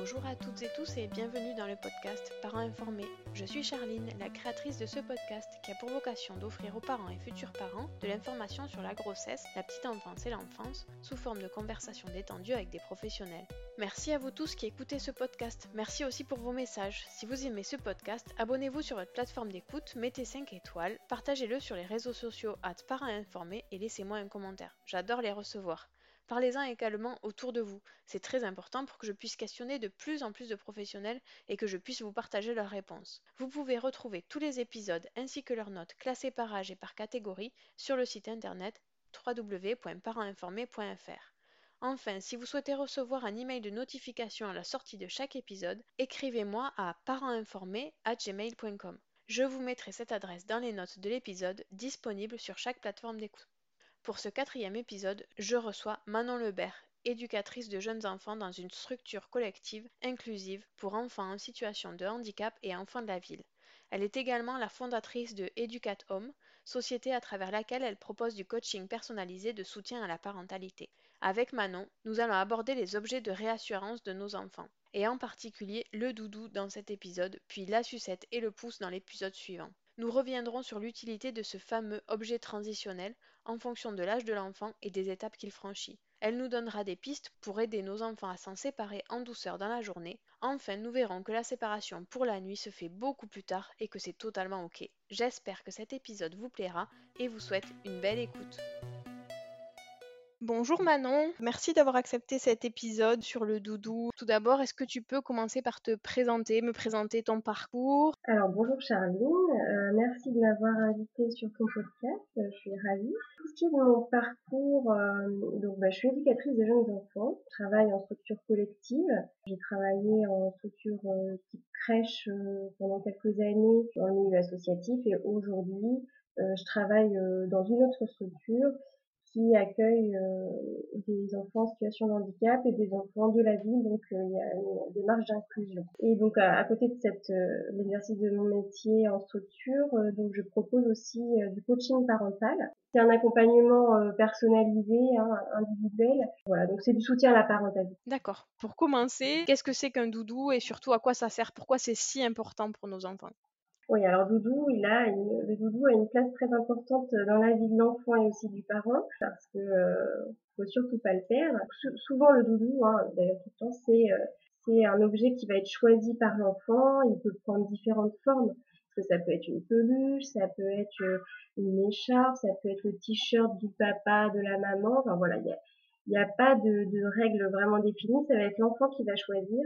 Bonjour à toutes et tous et bienvenue dans le podcast Parents informés. Je suis Charline, la créatrice de ce podcast qui a pour vocation d'offrir aux parents et futurs parents de l'information sur la grossesse, la petite enfance et l'enfance sous forme de conversations détendues avec des professionnels. Merci à vous tous qui écoutez ce podcast. Merci aussi pour vos messages. Si vous aimez ce podcast, abonnez-vous sur votre plateforme d'écoute, mettez 5 étoiles, partagez-le sur les réseaux sociaux at parents informés et laissez-moi un commentaire. J'adore les recevoir. Parlez-en également autour de vous. C'est très important pour que je puisse questionner de plus en plus de professionnels et que je puisse vous partager leurs réponses. Vous pouvez retrouver tous les épisodes ainsi que leurs notes classées par âge et par catégorie sur le site internet www.parentinformé.fr. Enfin, si vous souhaitez recevoir un email de notification à la sortie de chaque épisode, écrivez-moi à parentinformé@gmail.com. Je vous mettrai cette adresse dans les notes de l'épisode disponible sur chaque plateforme d'écoute. Pour ce quatrième épisode, je reçois Manon Lebert, éducatrice de jeunes enfants dans une structure collective inclusive pour enfants en situation de handicap et enfants de la ville. Elle est également la fondatrice de Educat Home, société à travers laquelle elle propose du coaching personnalisé de soutien à la parentalité. Avec Manon, nous allons aborder les objets de réassurance de nos enfants, et en particulier le doudou dans cet épisode, puis la sucette et le pouce dans l'épisode suivant. Nous reviendrons sur l'utilité de ce fameux objet transitionnel en fonction de l'âge de l'enfant et des étapes qu'il franchit. Elle nous donnera des pistes pour aider nos enfants à s'en séparer en douceur dans la journée. Enfin, nous verrons que la séparation pour la nuit se fait beaucoup plus tard et que c'est totalement ok. J'espère que cet épisode vous plaira et vous souhaite une belle écoute. Bonjour Manon, merci d'avoir accepté cet épisode sur le doudou. Tout d'abord, est-ce que tu peux commencer par te présenter, me présenter ton parcours? Alors bonjour Charline, euh, merci de m'avoir invitée sur ton podcast, euh, je suis ravie. Pour ce qui est de mon parcours, euh, bah, je suis éducatrice de jeunes enfants, je travaille en structure collective, j'ai travaillé en structure type crèche pendant quelques années en milieu associatif et aujourd'hui je travaille dans une autre structure qui accueille euh, des enfants en situation de handicap et des enfants de la ville, donc euh, il y a une démarche d'inclusion. Et donc à, côté de cette euh, l'exercice de mon métier en structure, donc je propose aussi du coaching parental. C'est un accompagnement personnalisé, hein, individuel. Voilà, donc c'est du soutien à la parentalité. D'accord. Pour commencer, qu'est-ce que c'est qu'un doudou et surtout à quoi ça sert? Pourquoi c'est si important pour nos enfants? Oui, alors Doudou, il a le Doudou a une place très importante dans la vie de l'enfant et aussi du parent, parce que euh, faut surtout pas le perdre. souvent le Doudou, hein, d'ailleurs tout le temps, c'est euh, c'est un objet qui va être choisi par l'enfant. Il peut prendre différentes formes. Parce que ça peut être une peluche, ça peut être euh, une écharpe, ça peut être le t-shirt du papa, de la maman. Enfin voilà, il y a, y a pas de, de règles vraiment définies. Ça va être l'enfant qui va choisir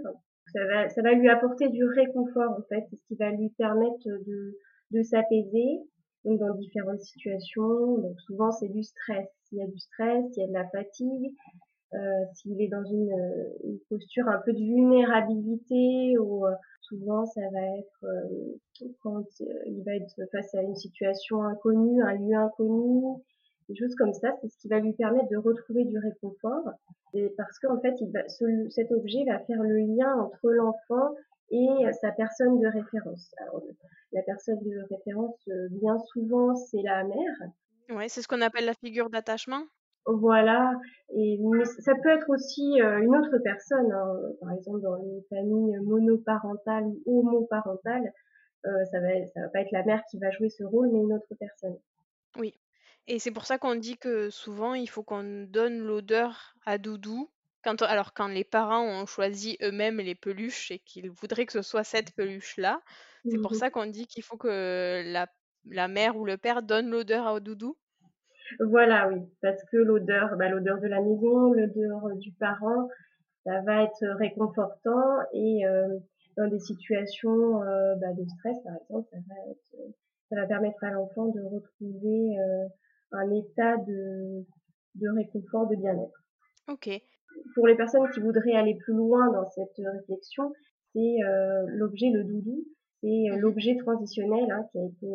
ça va, ça va lui apporter du réconfort en fait, c'est ce qui va lui permettre de, de s'apaiser donc dans différentes situations. Donc souvent c'est du stress. S'il y a du stress, il y a de la fatigue, s'il est dans une, une, posture un peu de vulnérabilité ou souvent ça va être quand il va être face à une situation inconnue, un lieu inconnu, des choses comme ça, c'est ce qui va lui permettre de retrouver du réconfort. Et parce qu'en fait, il va, ce, cet objet va faire le lien entre l'enfant et sa personne de référence. Alors, la personne de référence, euh, bien souvent, c'est la mère. Ouais, c'est ce qu'on appelle la figure d'attachement. Voilà, et mais ça peut être aussi euh, une autre personne. Hein. Par exemple, dans les familles monoparentales ou homoparentales, euh, ça va, ça va pas être la mère qui va jouer ce rôle, mais une autre personne. Oui, et c'est pour ça qu'on dit que souvent il faut qu'on donne l'odeur à Doudou. Quand alors quand les parents ont choisi eux-mêmes les peluches et qu'ils voudraient que ce soit cette peluche-là, c'est pour mmh ça qu'on dit qu'il faut que la, la mère ou le père donne l'odeur à Doudou. Voilà, oui, parce que l'odeur, bah, l'odeur de la maison, l'odeur du parent, ça va être réconfortant et euh, dans des situations euh, bah, de stress, par exemple, ça va, être, ça va permettre à l'enfant de retrouver euh, un état de, de réconfort, de bien-être. Ok. Pour les personnes qui voudraient aller plus loin dans cette réflexion, c'est l'objet, le doudou, c'est mmh l'objet transitionnel hein, qui a été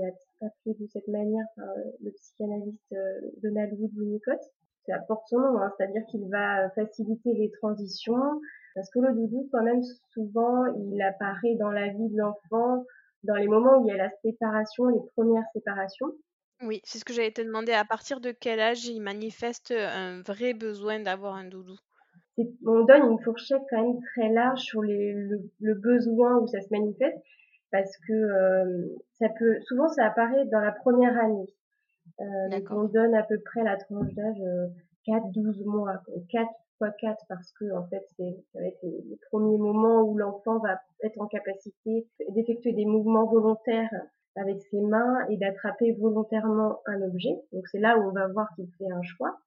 appelé de cette manière par euh, le psychanalyste euh, Donald Wood Winnicott. Ça apporte son nom, hein, c'est-à-dire qu'il va faciliter les transitions, parce que le doudou, quand même, souvent, il apparaît dans la vie de l'enfant dans les moments où il y a la séparation, les premières séparations. Oui, c'est ce que j'avais été demandé. À partir de quel âge il manifeste un vrai besoin d'avoir un doudou? On donne une fourchette quand même très large sur les, le, le, besoin où ça se manifeste parce que ça peut souvent ça apparaît dans la première année. Donc on donne à peu près la tranche d'âge 4-12 euh, mois, 4 fois 4 parce que en fait c'est ça va être les, premiers moments où l'enfant va être en capacité d'effectuer des mouvements volontaires avec ses mains et d'attraper volontairement un objet. Donc c'est là où on va voir qu'il fait un choix.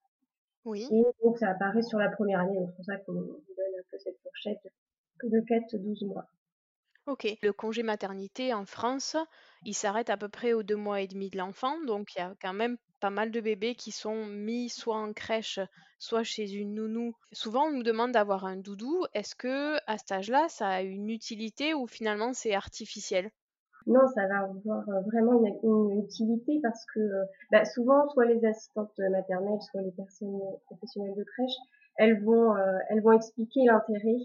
Oui. Et donc ça apparaît sur la première année, donc c'est pour ça qu'on donne un peu cette fourchette de 4-12 mois. Ok. Le congé maternité en France, il s'arrête à peu près aux deux mois et demi de l'enfant, donc il y a quand même pas mal de bébés qui sont mis soit en crèche, soit chez une nounou. Souvent, on nous demande d'avoir un doudou. Est-ce que à cet âge-là, ça a une utilité ou finalement c'est artificiel? Non, ça va avoir euh, vraiment une, utilité parce que euh, bah, souvent, soit les assistantes maternelles, soit les personnes professionnelles de crèche, elles vont, euh, elles vont expliquer l'intérêt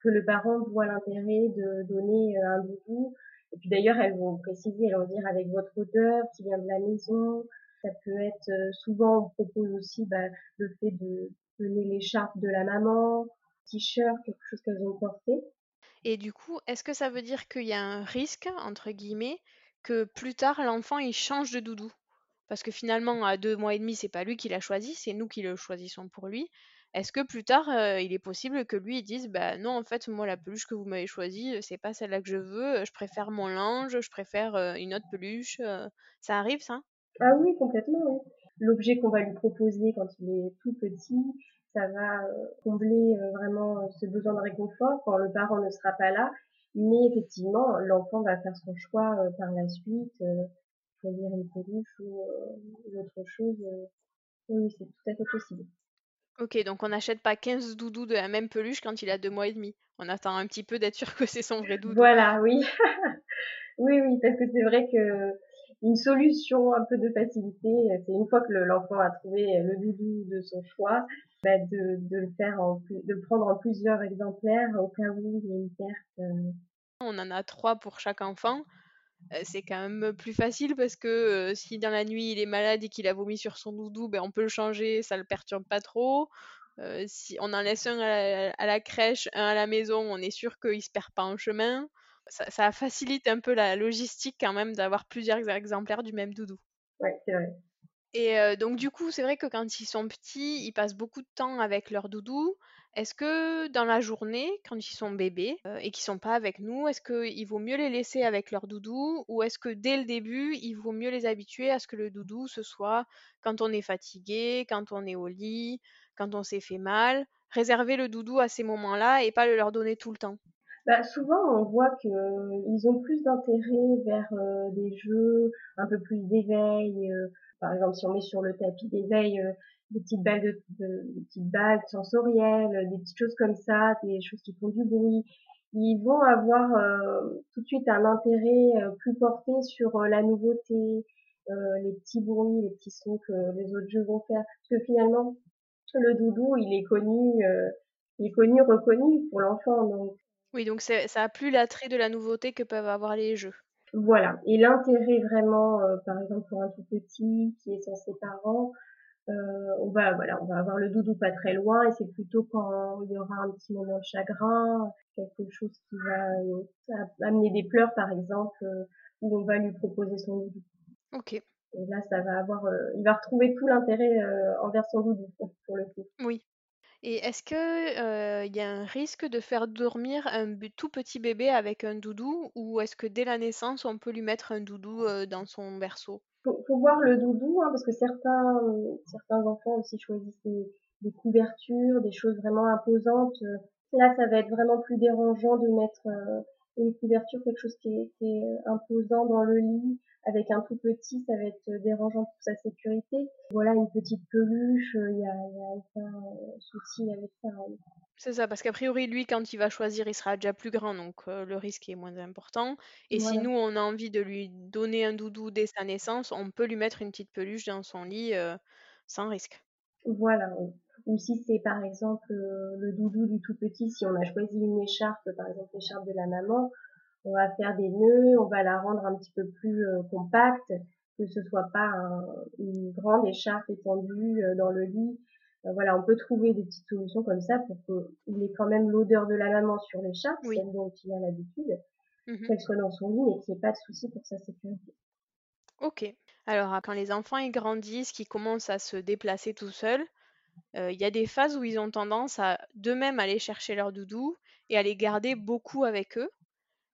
que le parent voit l'intérêt de donner un doudou. Et puis d'ailleurs, elles vont préciser, elles vont dire avec votre odeur qui vient de la maison. Ça peut être souvent, on propose aussi bah, le fait de donner l'écharpe de la maman, t-shirt, quelque chose qu'elles ont porté. Et du coup, est-ce que ça veut dire qu'il y a un risque, entre guillemets, que plus tard l'enfant il change de doudou? Parce que finalement, à deux mois et demi, c'est pas lui qui l'a choisi, c'est nous qui le choisissons pour lui. Est-ce que plus tard, il est possible que lui, dise: «Bah, non, en fait, moi, la peluche que vous m'avez choisie, c'est pas celle-là que je veux, je préfère mon linge, je préfère, une autre peluche», ça arrive ça? Ah oui, complètement, oui. L'objet qu'on va lui proposer quand il est tout petit, ça va, combler, vraiment, ce besoin de réconfort quand le parent ne sera pas là. Mais effectivement, l'enfant va faire son choix, par la suite, choisir une peluche ou, autre chose, oui, c'est tout à fait possible. Ok, donc on n'achète pas 15 doudous de la même peluche quand il a deux mois et demi. On attend un petit peu d'être sûr que c'est son vrai doudou. Voilà, oui. oui, oui, parce que c'est vrai que une solution un peu de facilité, c'est une fois que l'enfant a trouvé le doudou de son choix, bah, de, le faire prendre en plusieurs exemplaires au cas où il y a une perte. Euh. On en a trois pour chaque enfant. Euh, c'est quand même plus facile parce que euh, si dans la nuit il est malade et qu'il a vomi sur son doudou, ben, on peut le changer, ça le perturbe pas trop. Si on en laisse un à la, crèche, un à la maison, on est sûr qu'il se perd pas en chemin. Ça, ça facilite un peu la logistique quand même d'avoir plusieurs exemplaires du même doudou. Ouais, c'est vrai. Et donc du coup, c'est vrai que quand ils sont petits, ils passent beaucoup de temps avec leur doudou. Est-ce que dans la journée, quand ils sont bébés et qu'ils sont pas avec nous, est-ce qu'il vaut mieux les laisser avec leur doudou ou est-ce que dès le début, il vaut mieux les habituer à ce que le doudou ce soit quand on est fatigué, quand on est au lit, quand on s'est fait mal, réserver le doudou à ces moments-là et pas le leur donner tout le temps? Bah, souvent, on voit qu'ils ont plus d'intérêt vers des jeux, un peu plus d'éveil, par exemple, si on met sur le tapis d'éveil euh, des petites balles de, des petites balles sensorielles, des petites choses comme ça, des choses qui font du bruit. Ils vont avoir tout de suite un intérêt plus porté sur la nouveauté, les petits bruits, les petits sons que les autres jeux vont faire. Parce que finalement, le doudou, il est connu, il est connu, reconnu pour l'enfant. Donc oui, donc ça a plus l'attrait de la nouveauté que peuvent avoir les jeux. Voilà. Et l'intérêt vraiment, euh, par exemple pour un tout petit qui est sans ses parents, euh, on va voilà, on va avoir le doudou pas très loin et c'est plutôt quand il y aura un petit moment de chagrin, quelque chose qui va euh, amener des pleurs par exemple, où on va lui proposer son doudou. Ok. Et là, ça va avoir, il va retrouver tout l'intérêt envers son doudou pour le coup. Oui. Et est-ce que, il y a un risque de faire dormir un tout petit bébé avec un doudou ou est-ce que dès la naissance, on peut lui mettre un doudou, dans son berceau? Faut faut voir le doudou, hein, parce que certains, enfants aussi choisissent des couvertures, des choses vraiment imposantes, là, ça va être vraiment plus dérangeant de mettre, une couverture, quelque chose qui est imposant dans le lit avec un tout petit, ça va être dérangeant pour sa sécurité. Voilà, une petite peluche, il y a, aucun souci avec ça. Hein. C'est ça, parce qu'a priori, lui, quand il va choisir, il sera déjà plus grand, donc euh, le risque est moins important. Et si nous, on a envie de lui donner un doudou dès sa naissance, on peut lui mettre une petite peluche dans son lit euh, sans risque. Voilà, Ou si c'est par exemple euh, le doudou du tout petit, si on a choisi une écharpe, par exemple l'écharpe de la maman, on va faire des nœuds, on va la rendre un petit peu plus euh, compacte, que ce soit pas une grande écharpe étendue euh, dans le lit. Euh, voilà, on peut trouver des petites solutions comme ça pour qu'il ait quand même l'odeur de la maman sur l'écharpe, celle dont il a l'habitude, mmh qu'elle soit dans son lit, mais qu'il n'y ait pas de souci pour sa sécurité. Ok. Alors, quand les enfants ils grandissent, qu'ils commencent à se déplacer tout seuls, il y a des phases où ils ont tendance à d'eux-mêmes aller chercher leur doudou et à les garder beaucoup avec eux.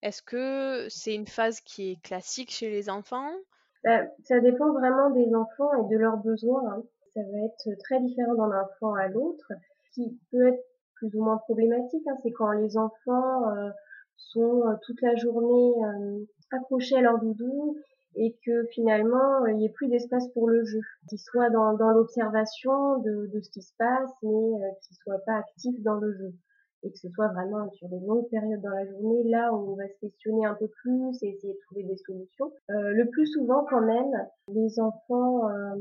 Est-ce que c'est une phase qui est classique chez les enfants? Bah, Ça dépend vraiment des enfants et de leurs besoins. Hein. Ça va être très différent d'un enfant à l'autre. Qui peut être plus ou moins problématique, hein, c'est quand les enfants euh, sont euh, toute la journée euh, accrochés à leur doudou et que finalement il n'y ait plus d'espace pour le jeu, qu'ils soient dans, l'observation de, de, ce qui se passe, mais qu'ils soient pas actifs dans le jeu et que ce soit vraiment sur des longues périodes dans la journée, là où on va se questionner un peu plus et essayer de trouver des solutions. Euh, le plus souvent quand même, les enfants euh,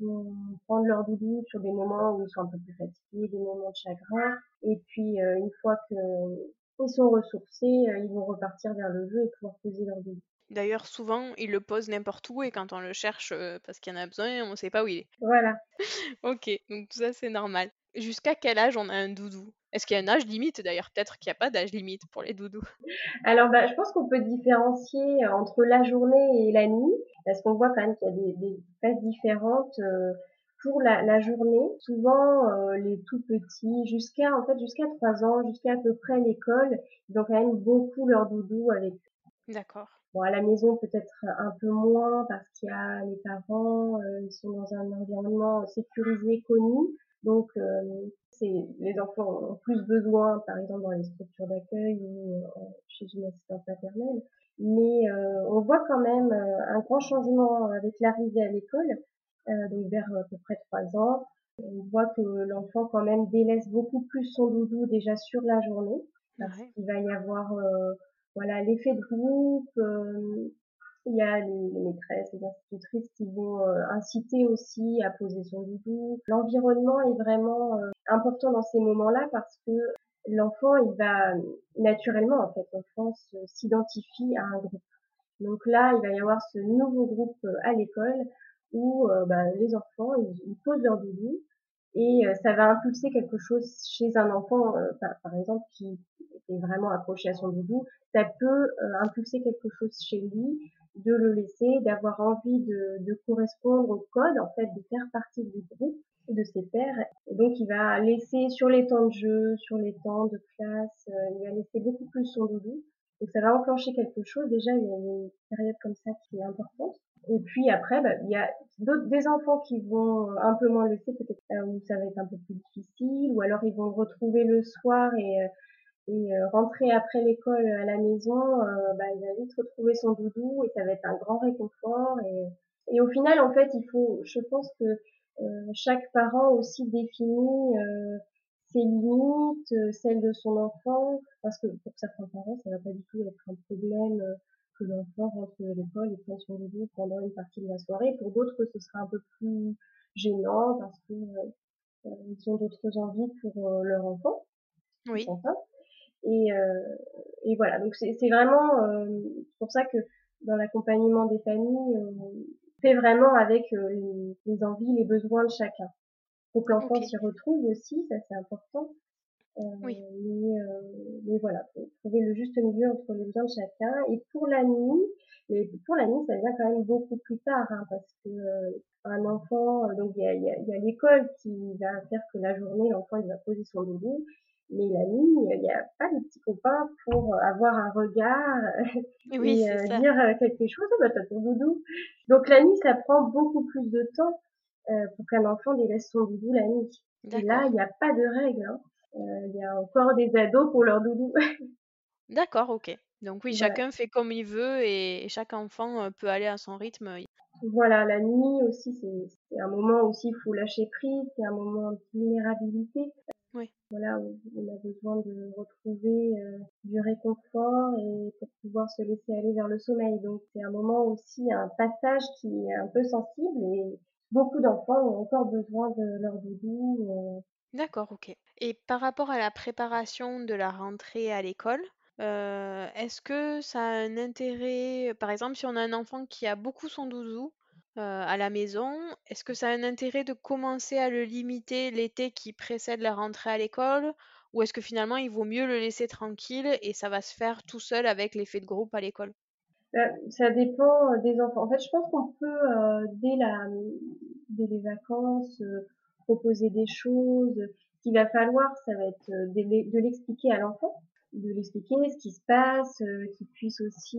vont prendre leur doudou sur des moments où ils sont un peu plus fatigués, des moments de chagrin, et puis euh, une fois qu'ils sont ressourcés, ils vont repartir vers le jeu et pouvoir poser leur doudou. D'ailleurs, souvent, ils le posent n'importe où et quand on le cherche parce qu'il y en a besoin, on ne sait pas où il est. Voilà. ok, donc tout ça c'est normal. Jusqu'à quel âge on a un doudou? Est-ce qu'il y a un âge limite d'ailleurs? Peut-être qu'il n'y a pas d'âge limite pour les doudous. Alors, bah, je pense qu'on peut différencier euh, entre la journée et la nuit, parce qu'on voit quand même qu'il y a des, des phases différentes. Euh, pour la, la, journée, souvent euh, les tout petits, jusqu'à en fait jusqu'à 3 ans, jusqu'à à peu près l'école, ils ont quand même beaucoup leur doudou avec eux. D'accord. Bon, à la maison peut-être un peu moins parce qu'il y a les parents, ils sont dans un environnement sécurisé, connu, donc, euh, c'est les enfants ont plus besoin, par exemple dans les structures d'accueil ou euh, chez une assistante maternelle. Mais euh, on voit quand même un grand changement avec l'arrivée à l'école, donc vers à peu près trois ans. On voit que l'enfant quand même délaisse beaucoup plus son doudou déjà sur la journée, parce qu'il va y avoir voilà l'effet de groupe, il y a les, maîtresses, les institutrices qui vont euh, inciter aussi à poser son doudou. L'environnement est vraiment euh, important dans ces moments-là parce que l'enfant, il va naturellement, en fait, l'enfant s'identifie à un groupe. Donc là, il va y avoir ce nouveau groupe euh, à l'école où bah, les enfants, ils, posent leur doudou et ça va impulser quelque chose chez un enfant, par, exemple, qui est vraiment accroché à son doudou, ça peut impulser quelque chose chez lui de le laisser, d'avoir envie de, correspondre au code, en fait, de faire partie du groupe de ses pairs. Et donc, il va laisser sur les temps de jeu, sur les temps de classe, euh, il va laisser beaucoup plus son doudou. Donc, ça va enclencher quelque chose. Déjà, il y a une période comme ça qui est importante. Et puis après, bah, il y a d'autres des enfants qui vont un peu moins laisser, peut-être euh, où ça va être un peu plus difficile, ou alors ils vont retrouver le soir et euh, et euh, rentrer après l'école à la maison, euh, bah, il va vite retrouver son doudou et ça va être un grand réconfort. Et, et au final, en fait, il faut, je pense que chaque parent aussi définit ses limites, celles de son enfant, parce que pour certains parents, ça va pas du tout être un problème que l'enfant rentre de l'école et prenne son doudou pendant une partie de la soirée. Pour d'autres, ce sera un peu plus gênant parce que ils ont d'autres envies pour leur enfant. Oui. Et, et voilà, donc c'est vraiment pour ça que dans l'accompagnement des familles, fait vraiment avec les, les, envies, les besoins de chacun. Pour que l'enfant s'y retrouve aussi, ça c'est important. Euh, oui. Mais, euh, mais voilà, faut trouver le juste milieu entre les besoins de chacun. Et pour la nuit, mais pour la nuit, ça vient quand même beaucoup plus tard, hein, parce que euh, un enfant, donc il y a, y a, y a l'école qui va faire que la journée, l'enfant il va poser son doudou, mais la nuit, il n'y a pas de petits copains pour avoir un regard oui, et ça. dire quelque chose, oh, bah t'as ton doudou. Donc la nuit, ça prend beaucoup plus de temps pour qu'un enfant délaisse son doudou la nuit. Et là, il n'y a pas de règle. Hein. Il y a encore des ados pour leur doudou. D'accord, ok. Donc oui, Voilà. chacun fait comme il veut et chaque enfant euh, peut aller à son rythme. Voilà, la nuit aussi, c'est c'est un moment aussi, il faut lâcher prise, c'est un moment de vulnérabilité. Oui. Voilà, où on a besoin de retrouver euh, du réconfort et pour pouvoir se laisser aller vers le sommeil. Donc c'est un moment aussi, un passage qui est un peu sensible et beaucoup d'enfants ont encore besoin de leur doudou. euh, D'accord, ok. Et par rapport à la préparation de la rentrée à l'école, euh, est-ce que ça a un intérêt, par exemple, si on a un enfant qui a beaucoup son doudou euh, à la maison, est-ce que ça a un intérêt de commencer à le limiter l'été qui précède la rentrée à l'école, ou est-ce que finalement il vaut mieux le laisser tranquille et ça va se faire tout seul avec l'effet de groupe à l'école? Bah, ça dépend euh, des enfants. En fait, je pense qu'on peut euh, dès les vacances proposer des choses. Ce qu'il va falloir, ça va être de l'e- de l'expliquer à l'enfant, de l'expliquer ce qui se passe, qu'il puisse aussi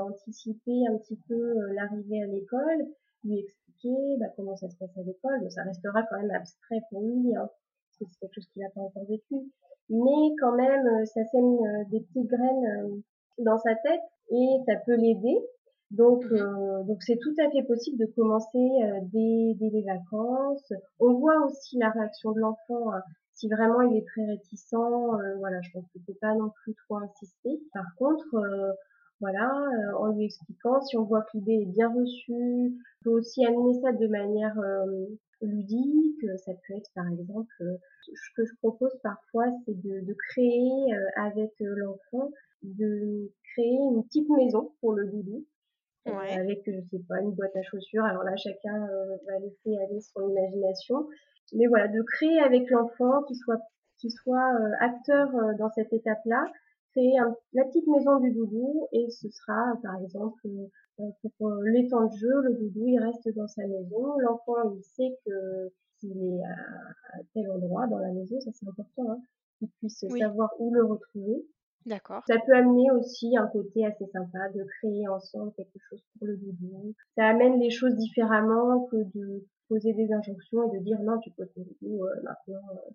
anticiper un petit peu l'arrivée à l'école, lui expliquer bah, comment ça se passe à l'école. Ça restera quand même abstrait pour lui, hein, parce que c'est quelque chose qu'il n'a pas encore vécu. Mais quand même, euh, ça sème euh, des petites graines euh, dans sa tête et ça peut l'aider. Donc, Mhm. euh, donc c'est tout à fait possible de commencer euh, dès, dès les vacances. On voit aussi la réaction de l'enfant. hein. Si vraiment il est très réticent, euh, voilà, je pense qu'il ne faut pas non plus trop insister. Par contre, euh, voilà, euh, en lui expliquant, si on voit que l'idée est bien reçue, on peut aussi amener ça de manière euh, ludique. Ça peut être par exemple, euh, ce que je propose parfois, c'est de, de créer euh, avec l'enfant, de créer une petite maison pour le doudou Ouais. avec, je sais pas, une boîte à chaussures. Alors là, chacun euh, va laisser aller son imagination. Mais voilà, de créer avec l'enfant, qu'il soit, qu'il soit euh, acteur euh, dans cette étape-là, la petite maison du doudou et ce sera, par exemple, euh, pour euh, les temps de jeu, le doudou, il reste dans sa maison. L'enfant, il sait que qu'il est à, tel endroit dans la maison, ça c'est important, hein, qu'il puisse Oui, savoir où le retrouver. d'accord. Ça peut amener aussi un côté assez sympa de créer ensemble quelque chose pour le doudou. Ça amène les choses différemment que de poser des injonctions et de dire non, tu poses ton doudou euh, maintenant. euh,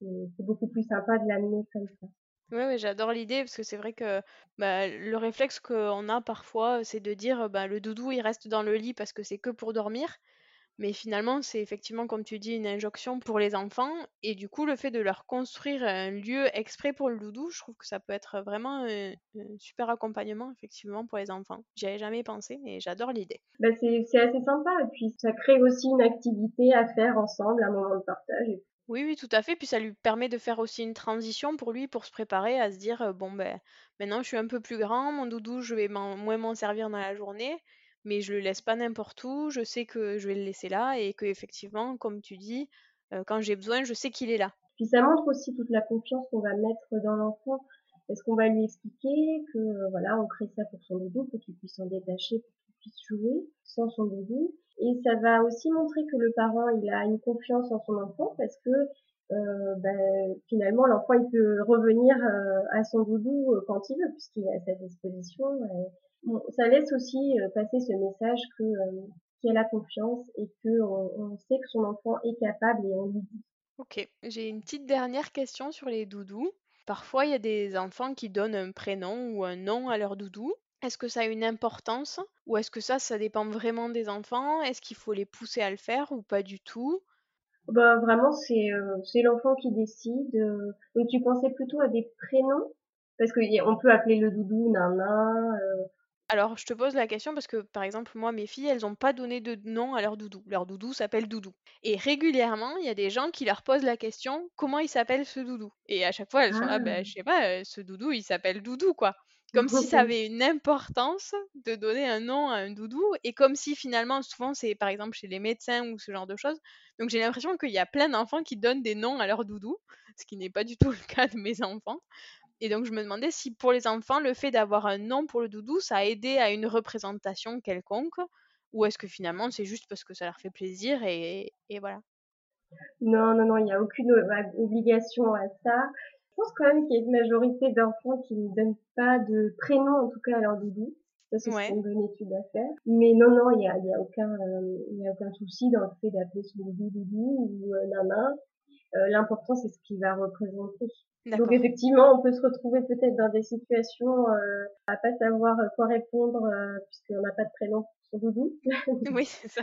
c'est c'est beaucoup plus sympa de l'amener comme ça. Ouais, j'adore l'idée parce que c'est vrai que bah, le réflexe qu'on a parfois, c'est de dire bah, le doudou il reste dans le lit parce que c'est que pour dormir. Mais finalement, c'est effectivement, comme tu dis, une injonction pour les enfants. Et du coup, le fait de leur construire un lieu exprès pour le doudou, je trouve que ça peut être vraiment un, super accompagnement, effectivement, pour les enfants. J'y avais jamais pensé, mais j'adore l'idée. Bah, c'est assez sympa et puis ça crée aussi une activité à faire ensemble, un moment de partage. Oui, oui, tout à fait. Puis ça lui permet de faire aussi une transition pour lui, pour se préparer à se dire, bon, ben, maintenant je suis un peu plus grand, mon doudou, je vais m'en- moins m'en servir dans la journée, mais je le laisse pas n'importe où, je sais que je vais le laisser là et que effectivement, comme tu dis, quand j'ai besoin, je sais qu'il est là. Puis ça montre aussi toute la confiance qu'on va mettre dans l'enfant. Est-ce qu'on va lui expliquer que voilà, on crée ça pour son doudou, pour qu'il puisse s'en détacher, jouer sans son doudou. Et ça va aussi montrer que le parent il a une confiance en son enfant parce que euh, ben, finalement l'enfant il peut revenir euh, à son doudou euh, quand il veut puisqu'il est à sa disposition. Ça laisse aussi passer ce message que qu'il a confiance et que on, on sait que son enfant est capable et on lui dit. Ok, j'ai une petite dernière question sur les doudous. Parfois, il y a des enfants qui donnent un prénom ou un nom à leur doudou. Est-ce que ça a une importance ou est-ce que ça, ça dépend vraiment des enfants? Est-ce qu'il faut les pousser à le faire ou pas du tout? Bah vraiment c'est euh, l'enfant qui décide. Donc tu pensais plutôt à des prénoms? Parce que y a- on peut appeler le doudou nana. euh, Alors, je te pose la question parce que, par exemple, moi, mes filles, elles n'ont pas donné de nom à leur doudou. Leur doudou s'appelle Doudou. Et régulièrement, il y a des gens qui leur posent la question, comment il s'appelle ce doudou? Et à chaque fois, elles sont là, Ah. ben, je sais pas, ce doudou, il s'appelle Doudou, quoi. Comme si ça avait une importance de donner un nom à un doudou, et comme si finalement, souvent, c'est par exemple chez les médecins ou ce genre de choses. Donc, j'ai l'impression qu'il y a plein d'enfants qui donnent des noms à leur doudou, ce qui n'est pas du tout le cas de mes enfants. Et donc, je me demandais si pour les enfants, le fait d'avoir un nom pour le doudou, ça a aidé à une représentation quelconque, ou est-ce que finalement, c'est juste parce que ça leur fait plaisir et, et voilà? Non non non, il y a aucune o- obligation à ça. Je pense quand même qu'il y a une majorité d'enfants qui ne donnent pas de prénom en tout cas à leur doudou. Ça c'est Ouais. une bonne étude à faire. Mais non non, il y a y a aucun euh, il y a aucun souci dans le fait d'appeler son doudou doudou ou euh, nana. Euh, L'important c'est ce qu'il va représenter. Donc effectivement, on peut se retrouver peut-être dans des situations euh, à pas savoir quoi répondre euh, puisqu'on n'a pas de prénom pour son doudou. Oui, c'est ça.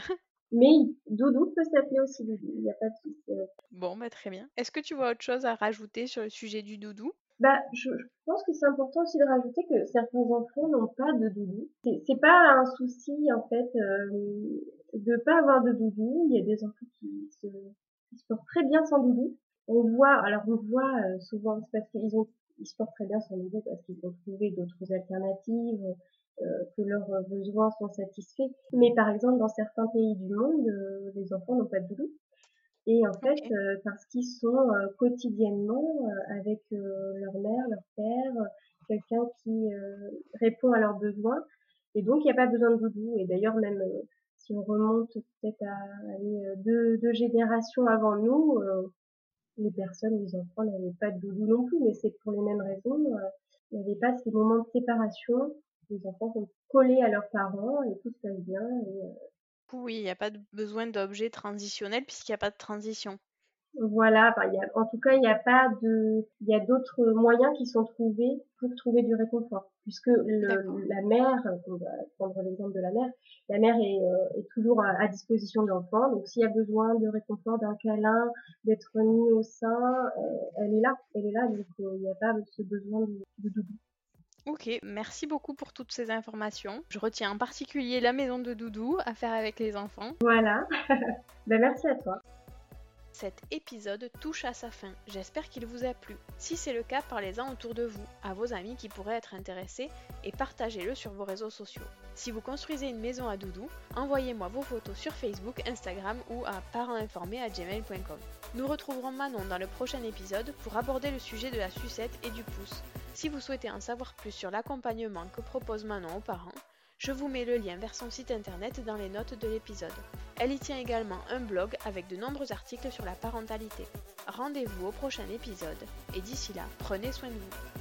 Mais doudou peut s'appeler aussi doudou. Il n'y a pas de souci. Bon, bah très bien. Est-ce que tu vois autre chose à rajouter sur le sujet du doudou? Bah, je, je pense que c'est important aussi de rajouter que certains enfants n'ont pas de doudou. C'est pas un souci en fait euh, de pas avoir de doudou. Il y a des enfants qui se, qui se portent très bien sans doudou. On voit, alors on voit euh, souvent c'est parce qu'ils ont ils se portent très bien sans doudou parce qu'ils ont trouvé d'autres alternatives, que leurs besoins sont satisfaits. Mais par exemple dans certains pays du monde, euh, les enfants n'ont pas de doudou. Et en fait, euh, parce qu'ils sont euh, quotidiennement euh, avec euh, leur mère, leur père, euh, quelqu'un qui euh, répond à leurs besoins. Et donc, il n'y a pas besoin de doudou. Et d'ailleurs, même euh, si on remonte peut-être à allez, euh, deux, deux générations avant nous, euh, les personnes, les enfants n'avaient pas de doudou non plus, mais c'est pour les mêmes raisons. euh, il n'y avait pas ces moments de séparation. Les enfants sont collés à leurs parents et tout se passe bien. Et, euh, Oui, il n'y a pas de besoin d'objet transitionnel puisqu'il n'y a pas de transition. Voilà, y a, en tout cas, il n'y a pas de, il y a d'autres moyens qui sont trouvés pour trouver du réconfort, puisque le, la mère, on va prendre l'exemple de la mère, la mère est, euh, est toujours à, à disposition de l'enfant, donc s'il y a besoin de réconfort, d'un câlin, d'être mis au sein, euh, elle est là, elle est là, donc euh, il n'y a pas ce besoin de, de doudou. Ok, merci beaucoup pour toutes ces informations. Je retiens en particulier la maison de doudou à faire avec les enfants. Voilà. ben, merci à toi. Cet épisode touche à sa fin. J'espère qu'il vous a plu. Si c'est le cas, parlez-en autour de vous, à vos amis qui pourraient être intéressés et partagez-le sur vos réseaux sociaux. Si vous construisez une maison à doudou, envoyez-moi vos photos sur Facebook, Instagram ou à parentsinformés@gmail.com. Nous retrouverons Manon dans le prochain épisode pour aborder le sujet de la sucette et du pouce. Si vous souhaitez en savoir plus sur l'accompagnement que propose Manon aux parents, je vous mets le lien vers son site internet dans les notes de l'épisode. Elle y tient également un blog avec de nombreux articles sur la parentalité. Rendez-vous au prochain épisode et d'ici là, prenez soin de vous.